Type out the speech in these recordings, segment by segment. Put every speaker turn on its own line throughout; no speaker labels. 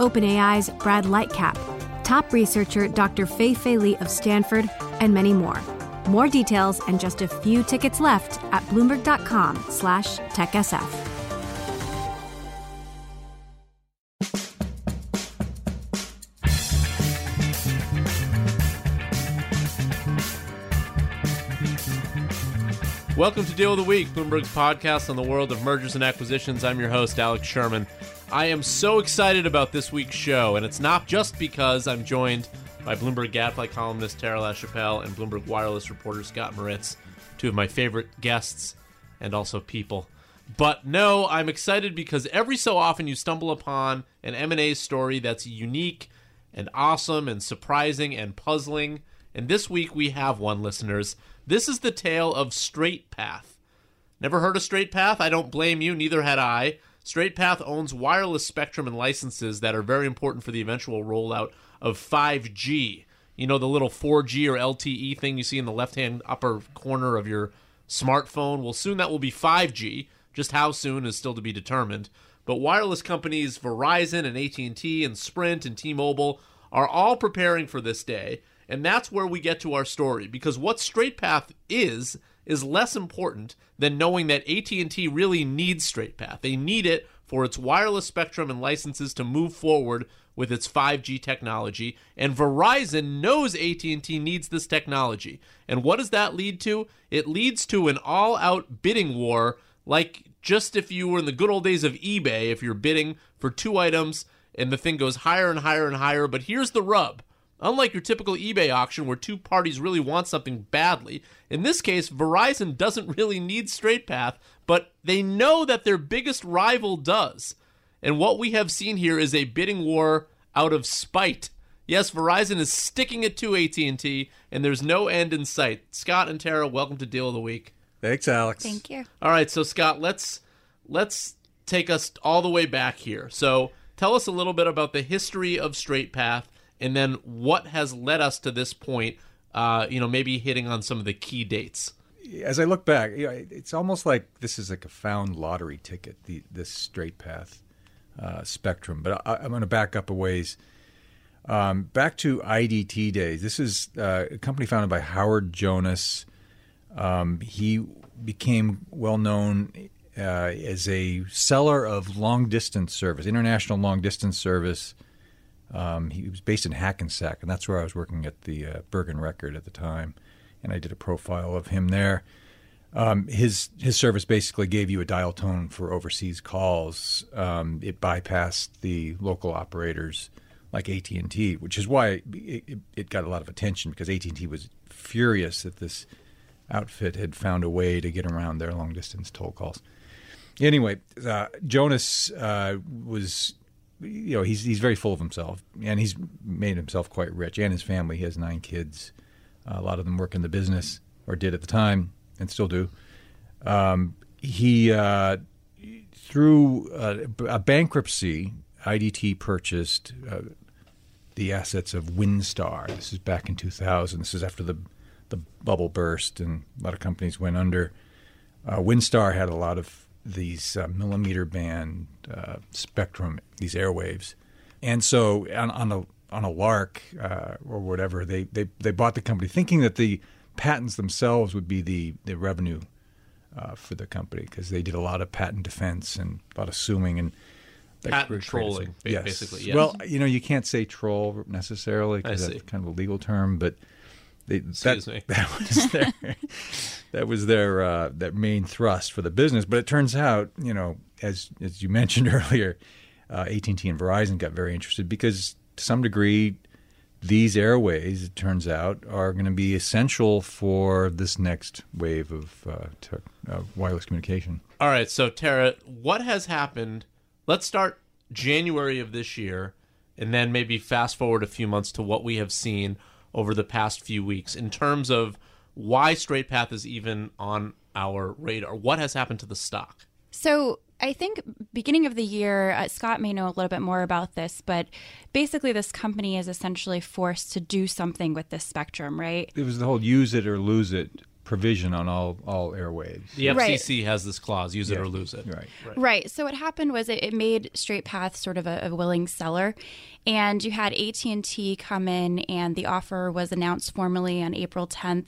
OpenAI's Brad Lightcap, top researcher Dr. Fei Fei Li of Stanford, and many more. More details and just a few tickets left at bloomberg.com slash techsf.
Welcome to Deal of the Week, Bloomberg's podcast on the world of mergers and acquisitions. I'm your host, Alex Sherman. I am so excited about this week's show, and it's not just because I'm joined by Bloomberg Gadfly columnist Tara Lachapelle and Bloomberg Wireless reporter Scott Moritz, two of my favorite guests and also people. But no, I'm excited because every so often you stumble upon an M&A story that's unique and awesome and surprising and puzzling. And this week we have one, listeners. This is the tale of Straight Path. Never heard of Straight Path? I don't blame you, neither had I. Straight Path owns wireless spectrum and licenses that are very important for the eventual rollout of 5G. You know, the little 4G or LTE thing you see in the left hand upper corner of your smartphone? Well, soon that will be 5G. Just how soon is still to be determined. But wireless companies Verizon and AT&T and Sprint and T-Mobile are all preparing for this day, and that's where we get to our story because what Straight Path is is less important than knowing that AT&T really needs Straight Path. They need it for its wireless spectrum and licenses to move forward with its 5G technology, and Verizon knows AT&T needs this technology. And what does that lead to? It leads to an all-out bidding war like just if you were in the good old days of eBay if you're bidding for two items and the thing goes higher and higher and higher, but here's the rub. Unlike your typical eBay auction where two parties really want something badly, in this case, Verizon doesn't really need Straight Path, but they know that their biggest rival does. And what we have seen here is a bidding war out of spite. Yes, Verizon is sticking it to AT&T, and there's no end in sight. Scott and Tara, welcome to Deal of the Week.
Thanks, Alex.
Thank you.
All right, so Scott, let's let's take us all the way back here. So, tell us a little bit about the history of Straight Path and then what has led us to this point. Uh, you know, maybe hitting on some of the key dates.
As I look back, you know, it's almost like this is like a found lottery ticket. The this straight path uh, spectrum, but I, am going to back up a ways. Um, back to IDT days. This is uh, a company founded by Howard Jonas. Um, he became well known uh, as a seller of long distance service, international long distance service um, he was based in Hackensack, and that's where I was working at the uh, Bergen Record at the time, and I did a profile of him there. Um, his his service basically gave you a dial tone for overseas calls. Um, it bypassed the local operators like AT and T, which is why it, it, it, got a lot of attention because AT and T was furious that this outfit had found a way to get around their long distance toll calls. Anyway, uh, Jonas uh, was you know he's he's very full of himself, and he's made himself quite rich, and his family. He has nine kids. A lot of them work in the business, or did at the time, and still do. Um, he uh, through a bankruptcy, IDT purchased uh, the assets of WinStar. This is back in 2000. This is after the the bubble burst, and a lot of companies went under. Uh, WinStar had a lot of these uh, millimeter band uh, spectrum, these airwaves, and so on, on a on a lark uh, or whatever, they, they they bought the company thinking that the patents themselves would be the the revenue uh, for the company because they did a lot of patent defense and a lot of suing and
patent trolling, basically. Yes.
Well, you know, you can't say troll necessarily because that's kind of a legal term, but they,
Excuse
that,
me.
that was their that was their uh, their main thrust for the business. But it turns out, you know, as as you mentioned earlier, uh, AT and T and Verizon got very interested because to some degree. These airways, it turns out, are going to be essential for this next wave of uh, te- uh, wireless communication.
All right, so Tara, what has happened? Let's start January of this year, and then maybe fast forward a few months to what we have seen over the past few weeks in terms of why Straight Path is even on our radar. What has happened to the stock?
So I think beginning of the year, uh, Scott may know a little bit more about this, but basically this company is essentially forced to do something with this spectrum, right?
It was the whole use it or lose it provision on all all airwaves.
The
Right.
FCC has this clause: use it or lose it.
Right.
Right. So what happened was it, it made Straight Path sort of a, a willing seller, and you had AT and T come in, and the offer was announced formally on April 10th,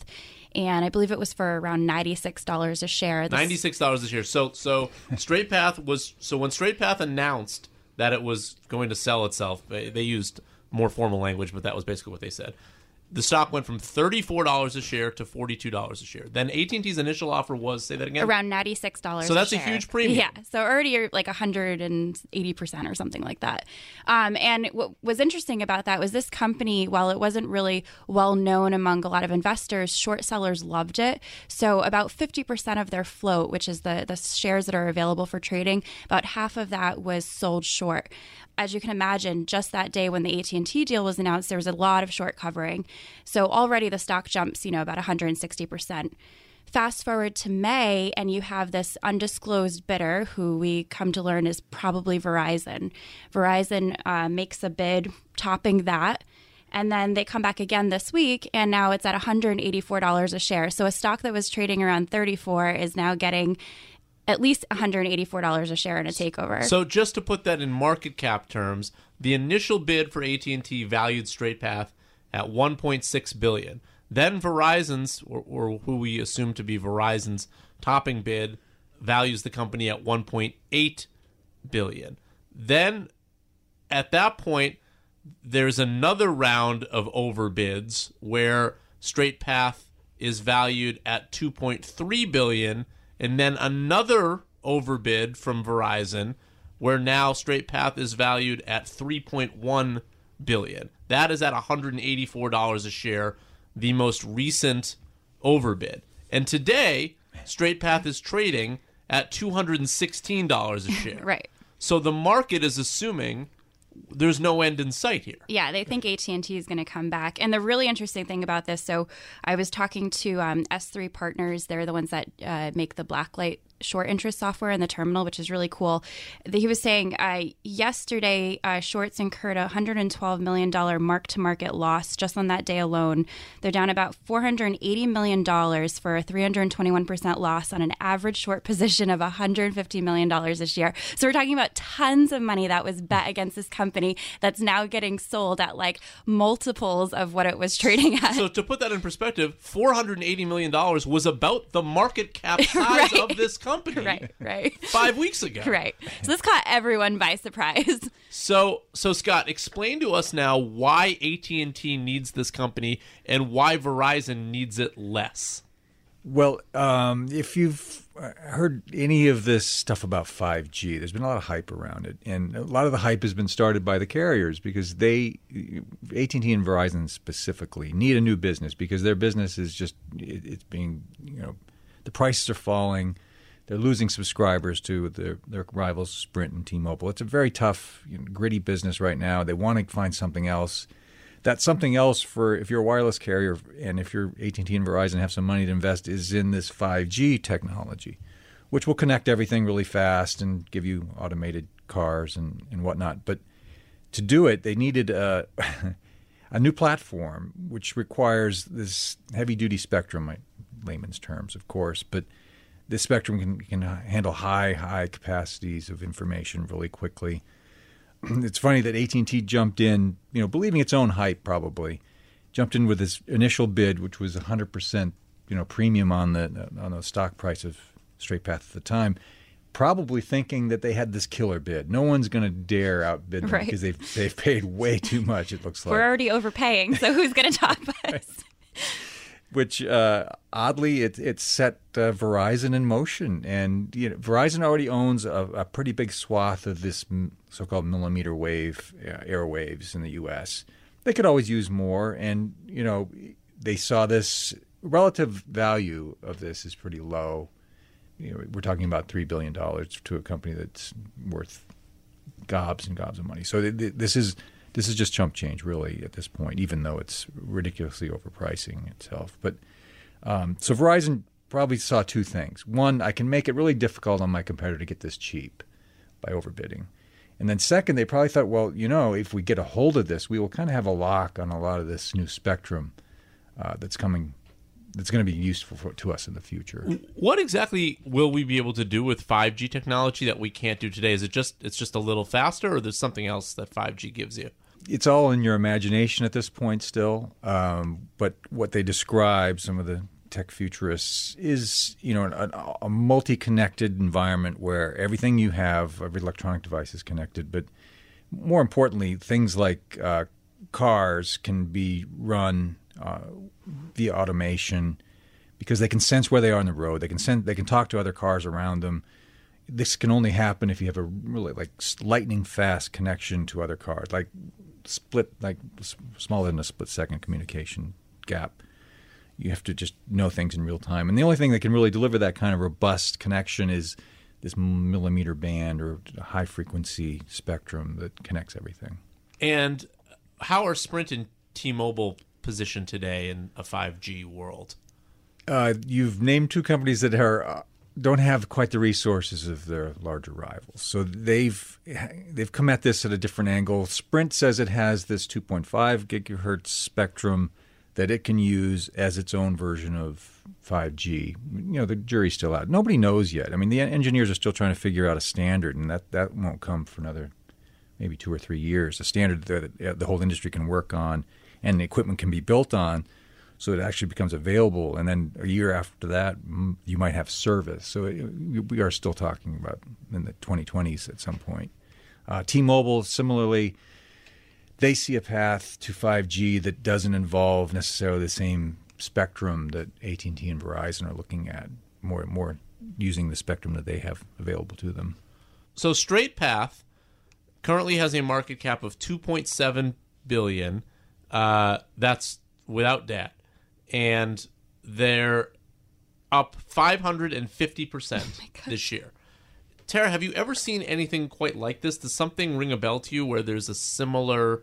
and I believe it was for around ninety six dollars a share. This-
Ninety six dollars a share. So so Straight Path was so when Straight Path announced that it was going to sell itself, they, they used more formal language, but that was basically what they said. The stock went from thirty four dollars a share to forty two dollars a share. Then AT and T's initial offer was say that again
around ninety six dollars.
So that's a huge premium.
Yeah, so already like hundred and eighty percent or something like that. Um, and what was interesting about that was this company, while it wasn't really well known among a lot of investors, short sellers loved it. So about fifty percent of their float, which is the the shares that are available for trading, about half of that was sold short. As you can imagine, just that day when the AT and T deal was announced, there was a lot of short covering. So already the stock jumps, you know, about 160 percent. Fast forward to May, and you have this undisclosed bidder who we come to learn is probably Verizon. Verizon uh, makes a bid topping that. And then they come back again this week, and now it's at $184 a share. So a stock that was trading around 34 is now getting at least $184 a share in a takeover.
So just to put that in market cap terms, the initial bid for AT&T valued Straight Path at 1.6 billion. Then Verizon's or, or who we assume to be Verizon's topping bid values the company at 1.8 billion. Then at that point there's another round of overbids where Straight Path is valued at 2.3 billion and then another overbid from Verizon where now Straight Path is valued at 3.1 billion. That is at $184 a share, the most recent overbid. And today, Straight Path is trading at $216 a share.
right.
So the market is assuming there's no end in sight here.
Yeah, they think AT and T is going to come back. And the really interesting thing about this, so I was talking to um, S3 Partners. They're the ones that uh, make the Blacklight short interest software in the terminal, which is really cool. He was saying uh, yesterday, uh, shorts incurred a $112 million mark to market loss just on that day alone. They're down about $480 million for a 321% loss on an average short position of $150 million this year. So we're talking about tons of money that was bet against this company that's now getting sold at like multiples of what it was trading at.
So to put that in perspective, four hundred and eighty million dollars was about the market cap size
Right.
of this company
right, right.
five weeks ago.
Right. So this caught everyone by surprise.
So so Scott, explain to us now why AT and T needs this company and why Verizon needs it less.
Well, um, if you've uh, heard any of this stuff about 5G, there's been a lot of hype around it, and a lot of the hype has been started by the carriers because they, AT&T and Verizon specifically, need a new business because their business is just it, it's being you know the prices are falling. They're losing subscribers to their, their rivals, Sprint and T-Mobile. It's a very tough, you know, gritty business right now. They want to find something else that's something else for if you're a wireless carrier and if you're AT&T and Verizon have some money to invest is in this 5G technology, which will connect everything really fast and give you automated cars and, and whatnot. But to do it, they needed a, a new platform which requires this heavy duty spectrum, layman's terms, of course, but this spectrum can, can handle high, high capacities of information really quickly it's funny that AT&T jumped in, you know, believing its own hype probably, jumped in with this initial bid, which was 100%, you know, premium on the on the stock price of Straight Path at the time. probably thinking that they had this killer bid. No one's going to dare outbid them
Right.
because they've they've paid way too much. It looks like.
We're already overpaying, so who's going to top us?
Which uh, oddly it it set uh, Verizon in motion, and you know Verizon already owns a, a pretty big swath of this so-called millimeter wave uh, airwaves in the U.S. They could always use more, and you know they saw this relative value of this is pretty low. You know, we're talking about three billion dollars to a company that's worth gobs and gobs of money. So th- th- this is this is just chump change, really, at this point, even though it's ridiculously overpricing itself. But um, so Verizon probably saw two things: one, I can make it really difficult on my competitor to get this cheap by overbidding, and then second, they probably thought, well, you know, if we get a hold of this, we will kind of have a lock on a lot of this new spectrum uh, that's coming. That's going to be useful for, to us in the future.
What exactly will we be able to do with 5G technology that we can't do today? Is it just it's just a little faster, or there's something else that 5G gives you?
It's all in your imagination at this point still. Um, but what they describe, some of the tech futurists, is you know a, a multi-connected environment where everything you have, every electronic device is connected. But more importantly, things like uh, cars can be run uh, via automation because they can sense where they are on the road. They can send, they can talk to other cars around them. This can only happen if you have a really like lightning fast connection to other cars, like split, like smaller than a split second communication gap. You have to just know things in real time, and the only thing that can really deliver that kind of robust connection is this millimeter band or high frequency spectrum that connects everything.
And how are Sprint and T-Mobile positioned today in a 5G world?
Uh, you've named two companies that are uh, don't have quite the resources of their larger rivals. So they've they've come at this at a different angle. Sprint says it has this 2.5 gigahertz spectrum that it can use as its own version of 5G. You know, the jury's still out. Nobody knows yet. I mean, the engineers are still trying to figure out a standard, and that that won't come for another maybe two or three years. A standard that uh, the whole industry can work on and the equipment can be built on so it actually becomes available. And then a year after that, you might have service. So it, we are still talking about in the 2020s at some point. Uh, T-Mobile, similarly, they see a path to 5G that doesn't involve necessarily the same spectrum that AT&T and Verizon are looking at. More and more using the spectrum that they have available to them.
So Straight Path currently has a market cap of 2.7 billion. Uh, that's without debt, and they're up 550 percent oh this year. Tara, have you ever seen anything quite like this? Does something ring a bell to you where there's a similar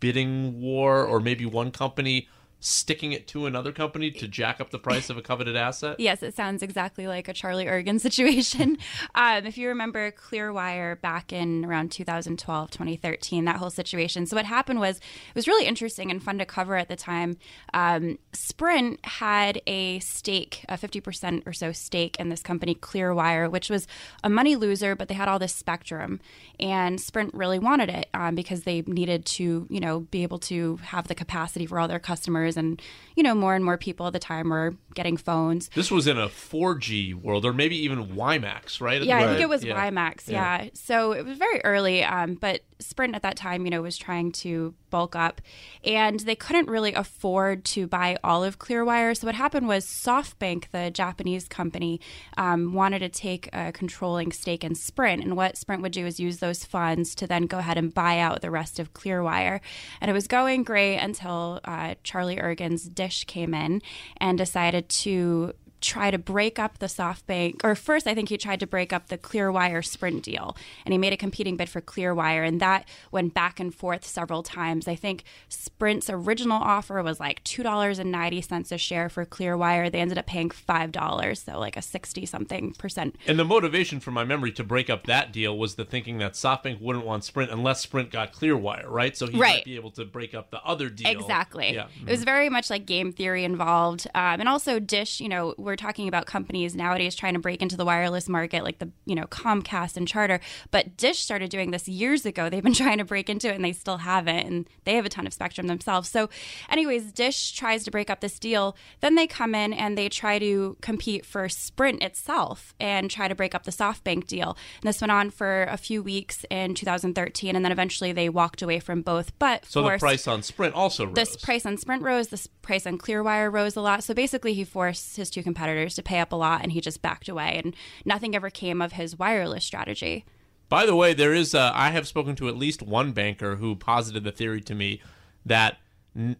bidding war, or maybe one company sticking it to another company to jack up the price of a coveted asset?
Yes, it sounds exactly like a Charlie Ergen situation. um, if you remember Clearwire back in around 2012, 2013, that whole situation. So, what happened was it was really interesting and fun to cover at the time. Um, Sprint had a stake, a 50% or so stake in this company, Clearwire, which was a money loser, but they had all this spectrum. And Sprint really wanted it um, because they needed to, you know, be able to have the capacity for all their customers. And, you know, more and more people at the time were getting phones.
This was in a 4G world, or maybe even WiMAX, right?
Yeah, I think it was
Yeah.
WiMAX. Yeah. So it was very early, um, but Sprint at that time, you know, was trying to bulk up, and they couldn't really afford to buy all of Clearwire. So what happened was SoftBank, the Japanese company, um, wanted to take a controlling stake in Sprint, and what Sprint would do is use those funds to then go ahead and buy out the rest of Clearwire. And it was going great until uh, Charlie Ergen's Dish came in and decided to try to break up the SoftBank, or first I think he tried to break up the Clearwire Sprint deal, and he made a competing bid for Clearwire, and that went back and forth several times. I think Sprint's original offer was like two dollars and ninety cents a share for Clearwire. They ended up paying five dollars, so like a sixty something percent.
And the motivation from my memory to break up that deal was the thinking that SoftBank wouldn't want Sprint unless Sprint got Clearwire, right? So he might be able to break up the other deal.
Exactly.
Yeah.
It was very much like game theory involved. Um, and also, Dish, you know, we're talking about companies nowadays trying to break into the wireless market, like the you know Comcast and Charter. But Dish started doing this years ago. They've been trying to break into it, and they still haven't. And they have a ton of spectrum themselves. So, anyways, Dish tries to break up this deal. Then they come in and they try to compete for Sprint itself and try to break up the SoftBank deal. And this went on for a few weeks in 2013, and then eventually they walked away from both. But
So the price on Sprint also rose.
this price on Sprint rose, this price on Clearwire rose a lot. So basically, he forced his two competitors to pay up a lot, and he just backed away, and nothing ever came of his wireless strategy.
By the way, there is. Uh, I have spoken to at least one banker who posited the theory to me that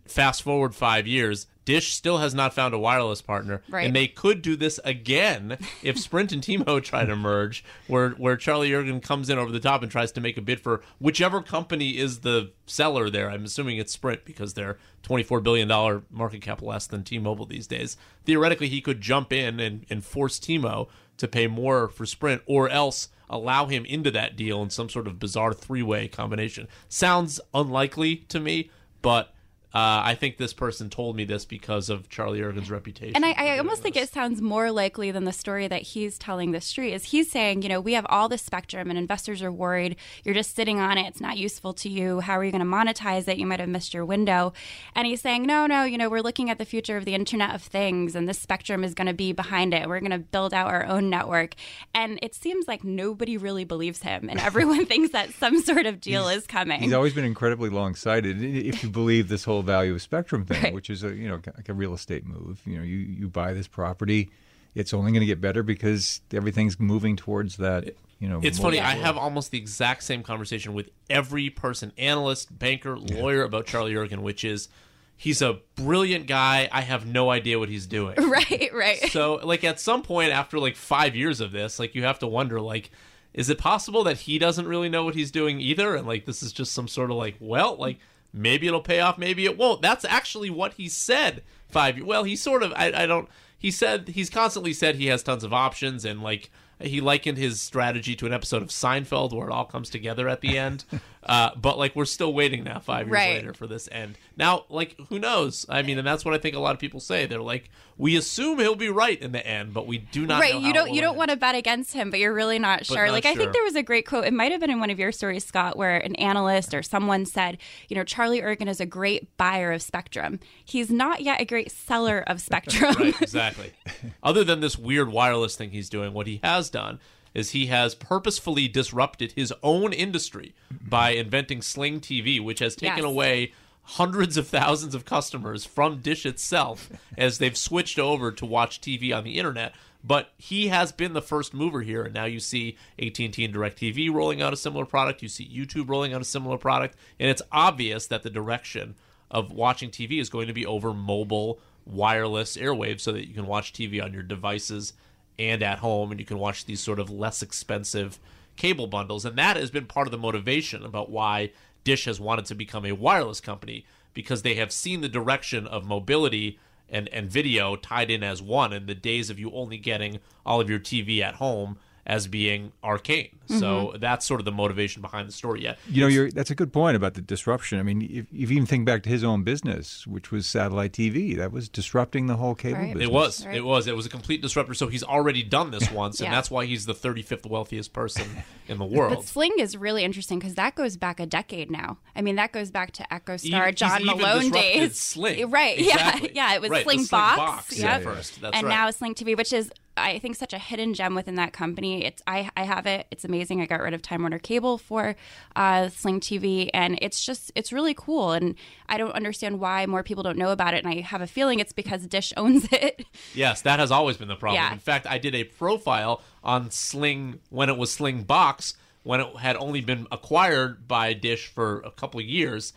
fast forward five years, Dish still has not found a wireless partner,
Right.
and they could do this again if Sprint and T-Mo try to merge, where where Charlie Ergen comes in over the top and tries to make a bid for whichever company is the seller there. I'm assuming it's Sprint because they're 24 billion dollar market cap less than T-Mobile these days. Theoretically, he could jump in and, and force T-Mo to pay more for Sprint, or else allow him into that deal in some sort of bizarre three-way combination. Sounds unlikely to me, but uh, I think this person told me this because of Charlie Ergen's reputation.
And I, I almost think it sounds more likely than the story that he's telling the street is he's saying, you know, we have all this spectrum and investors are worried. You're just sitting on it. It's not useful to you. How are you going to monetize it? You might have missed your window. And he's saying, no, no, you know, we're looking at the future of the Internet of Things and this spectrum is going to be behind it. We're going to build out our own network. And it seems like nobody really believes him and everyone thinks that some sort of deal is coming.
He's always been incredibly long-sighted. If you believe this whole value of spectrum thing,
Right.
which is a you know like a real estate move. You know, you you buy this property, it's only going to get better because everything's moving towards that. You know,
It's funny. I have almost the exact same conversation with every person, analyst, banker, lawyer, about Charlie Ergen, which is he's a brilliant guy. I have no idea what he's doing.
right, right.
so, like at some point after like five years of this, like you have to wonder, like, is it possible that he doesn't really know what he's doing either? And like this is just some sort of like, well, like maybe it'll pay off, maybe it won't. That's actually what he said five. Well, he sort of. I, I don't. He said he's constantly said he has tons of options and like he likened his strategy to an episode of Seinfeld where it all comes together at the end. uh, but like we're still waiting now, five years
Right.
later, for this end. Now, like who knows? I mean, and that's what I think a lot of people say. They're like, we assume he'll be right in the end, but we do not.
right
know
you don't you don't
end.
want to bet against him but you're really not sure
not
like i think there was a great quote it might have been in one of your stories scott where an analyst or someone said you know charlie ergen is a great buyer of spectrum he's not yet a great seller of spectrum
right, exactly. Other than this weird wireless thing he's doing, what he has done is he has purposefully disrupted his own industry by inventing Sling TV, which has taken
Yes.
away hundreds of thousands of customers from Dish itself as they've switched over to watch TV on the internet. But he has been the first mover here, and now you see AT&T and DirecTV rolling out a similar product. You see YouTube rolling out a similar product, and it's obvious that the direction of watching TV is going to be over mobile wireless airwaves so that you can watch TV on your devices and at home and you can watch these sort of less expensive cable bundles. And that has been part of the motivation about why Dish has wanted to become a wireless company because they have seen the direction of mobility and and video tied in as one. In the days of you only getting all of your TV at home as being arcane. So mm-hmm. that's sort of the motivation behind the story. Yeah,
You know, you're, that's a good point about the disruption. I mean, if, if you even think back to his own business, which was satellite TV, that was disrupting the whole cable
Right.
business.
It was.
Right.
It was. It was a complete disruptor. So he's already done this once, and that's why he's the 35th wealthiest person in the world.
But
world.
Sling is really interesting because that goes back a decade now. I mean, that goes back to EchoStar,
Even- he's
John
even
Malone
disrupted
days.
Sling.
Right?
Exactly.
Yeah, yeah. It was
Right,
Sling,
Sling
Box.
Box
yep.
at first. That's
and
right.
now Sling TV, which is I think such a hidden gem within that company. It's I I have it. It's amazing. I got rid of Time Warner Cable for uh, Sling TV, and it's just it's really cool. And I don't understand why more people don't know about it. And I have a feeling it's because Dish owns it.
Yes, that has always been the problem.
Yeah.
In fact, I did a profile on Sling when it was Sling Box, when it had only been acquired by Dish for a couple of years,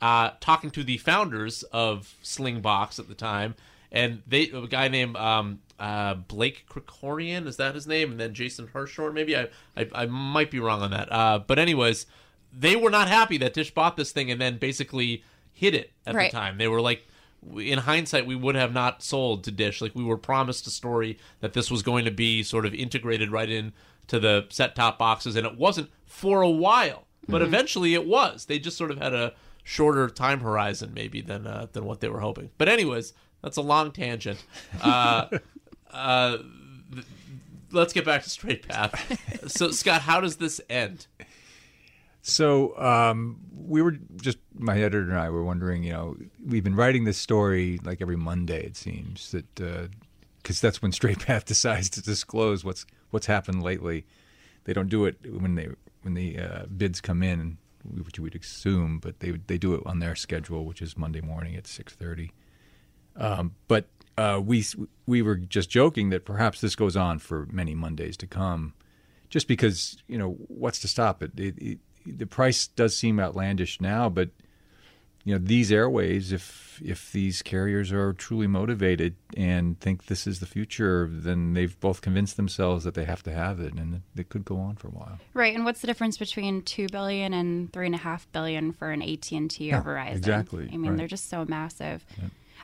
uh, talking to the founders of Sling Box at the time, and they a guy named um, uh, Blake Krikorian, is that his name? And then Jason Hirschhorn, maybe I, I I might be wrong on that. Uh, but anyways, they were not happy that Dish bought this thing and then basically hid it at
Right.
the time. They were like, in hindsight, we would have not sold to Dish. Like we were promised a story that this was going to be sort of integrated right in to the set top boxes, and it wasn't for a while. But eventually, it was. They just sort of had a shorter time horizon, maybe than uh, than what they were hoping. But anyways, that's a long tangent. Uh, uh, th- let's get back to Straight Path. so, Scott, how does this end?
So um, we were just my editor and I were wondering. You know, we've been writing this story like every Monday. It seems that because uh, that's when Straight Path decides to disclose what's what's happened lately. They don't do it when they when the uh, bids come in, which you would assume, but they they do it on their schedule, which is Monday morning at six thirty. Um, but uh, we we were just joking that perhaps this goes on for many Mondays to come, just because you know what's to stop it. it, it the price does seem outlandish now, but you know these airways, if if these carriers are truly motivated and think this is the future, then they've both convinced themselves that they have to have it, and it could go on for a while.
Right. And what's the difference between two billion and three and a half billion for an AT and T or Verizon?
Exactly.
I mean,
right.
they're just so massive.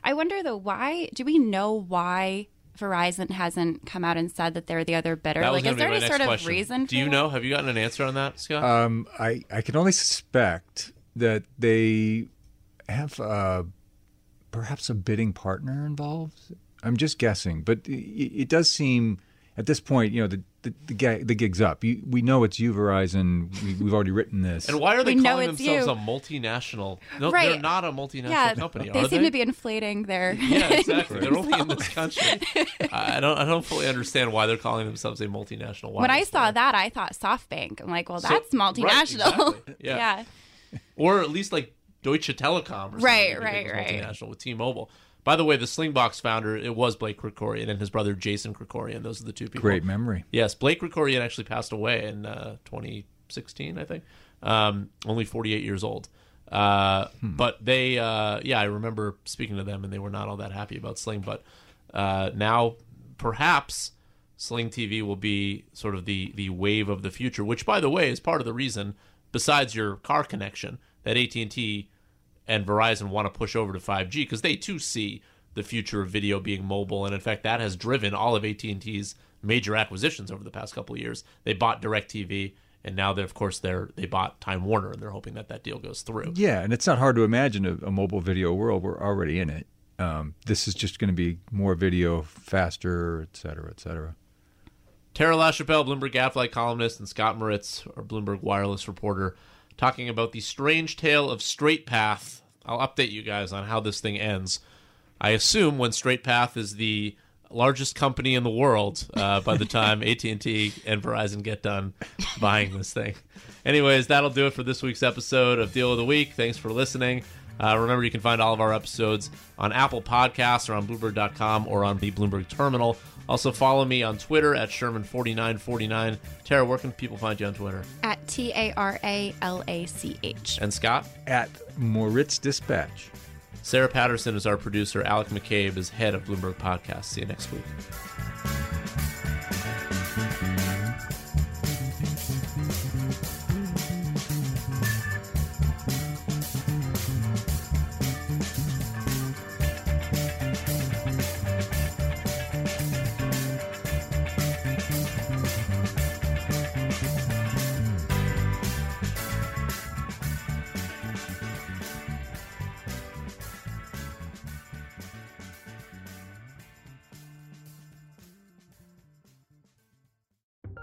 I wonder though, why do we know why Verizon hasn't come out and said that they're the other bidder?
That
like, is there any
next
sort of reason?
Do you
for
know? Have you gotten an answer on that, Scott?
Um, I I can only suspect that they have uh, perhaps a bidding partner involved. I'm just guessing, but it, it does seem at this point, you know, the the, the, gag, the gig's up. You, we know it's you, Verizon. We, we've already written this.
and why are they
We
calling themselves
you.
a multinational? No, they're not a multinational
yeah,
company.
they
are
seem
they?
to be inflating their.
Yeah, exactly. They're only in this country. I don't. I don't fully understand why they're calling themselves a multinational.
when I saw
player.
that, I thought SoftBank. I'm like, well,
So-
that's
right,
multinational.
exactly. Yeah. or at least like Deutsche Telekom, or something
Right,
that
right, right.
Multinational with T-Mobile. By the way, the Slingbox founder it was Blake Krikorian and his brother Jason Krikorian. Those are the two people.
Great memory.
Yes, Blake Krikorian actually passed away in uh, 2016, I think. Um, only 48 years old. Uh, But they, uh, yeah, I remember speaking to them, and they were not all that happy about Sling. But uh, now, perhaps Sling TV will be sort of the the wave of the future. Which, by the way, is part of the reason, besides your car connection, that AT and T and Verizon want to push over to 5G because they too see the future of video being mobile, and in fact, that has driven all of AT and T's major acquisitions over the past couple of years. They bought DirecTV, and now, they're, of course, they're they bought Time Warner, and they're hoping that that deal goes through.
Yeah, and it's not hard to imagine a, a mobile video world. We're already in it. Um, this is just going to be more video, faster, et cetera, et cetera.
Tara Lachapelle, Bloomberg Gadfly columnist, and Scott Moritz, our Bloomberg wireless reporter, talking about the strange tale of Straight Path. I'll update you guys on how this thing ends. I assume when Straight Path is the largest company in the world uh, by the time AT&T and Verizon get done buying this thing. Anyways, that'll do it for this week's episode of Deal of the Week. Thanks for listening. Uh, remember, you can find all of our episodes on Apple Podcasts or on Bloomberg.com or on the Bloomberg Terminal. Also, follow me on Twitter at Sherman4949. Tara, where can people find you on Twitter?
At T A R A L A C H.
And Scott?
At Moritz Dispatch.
Sarah Patterson is our producer. Alec McCabe is head of Bloomberg Podcast. See you next week.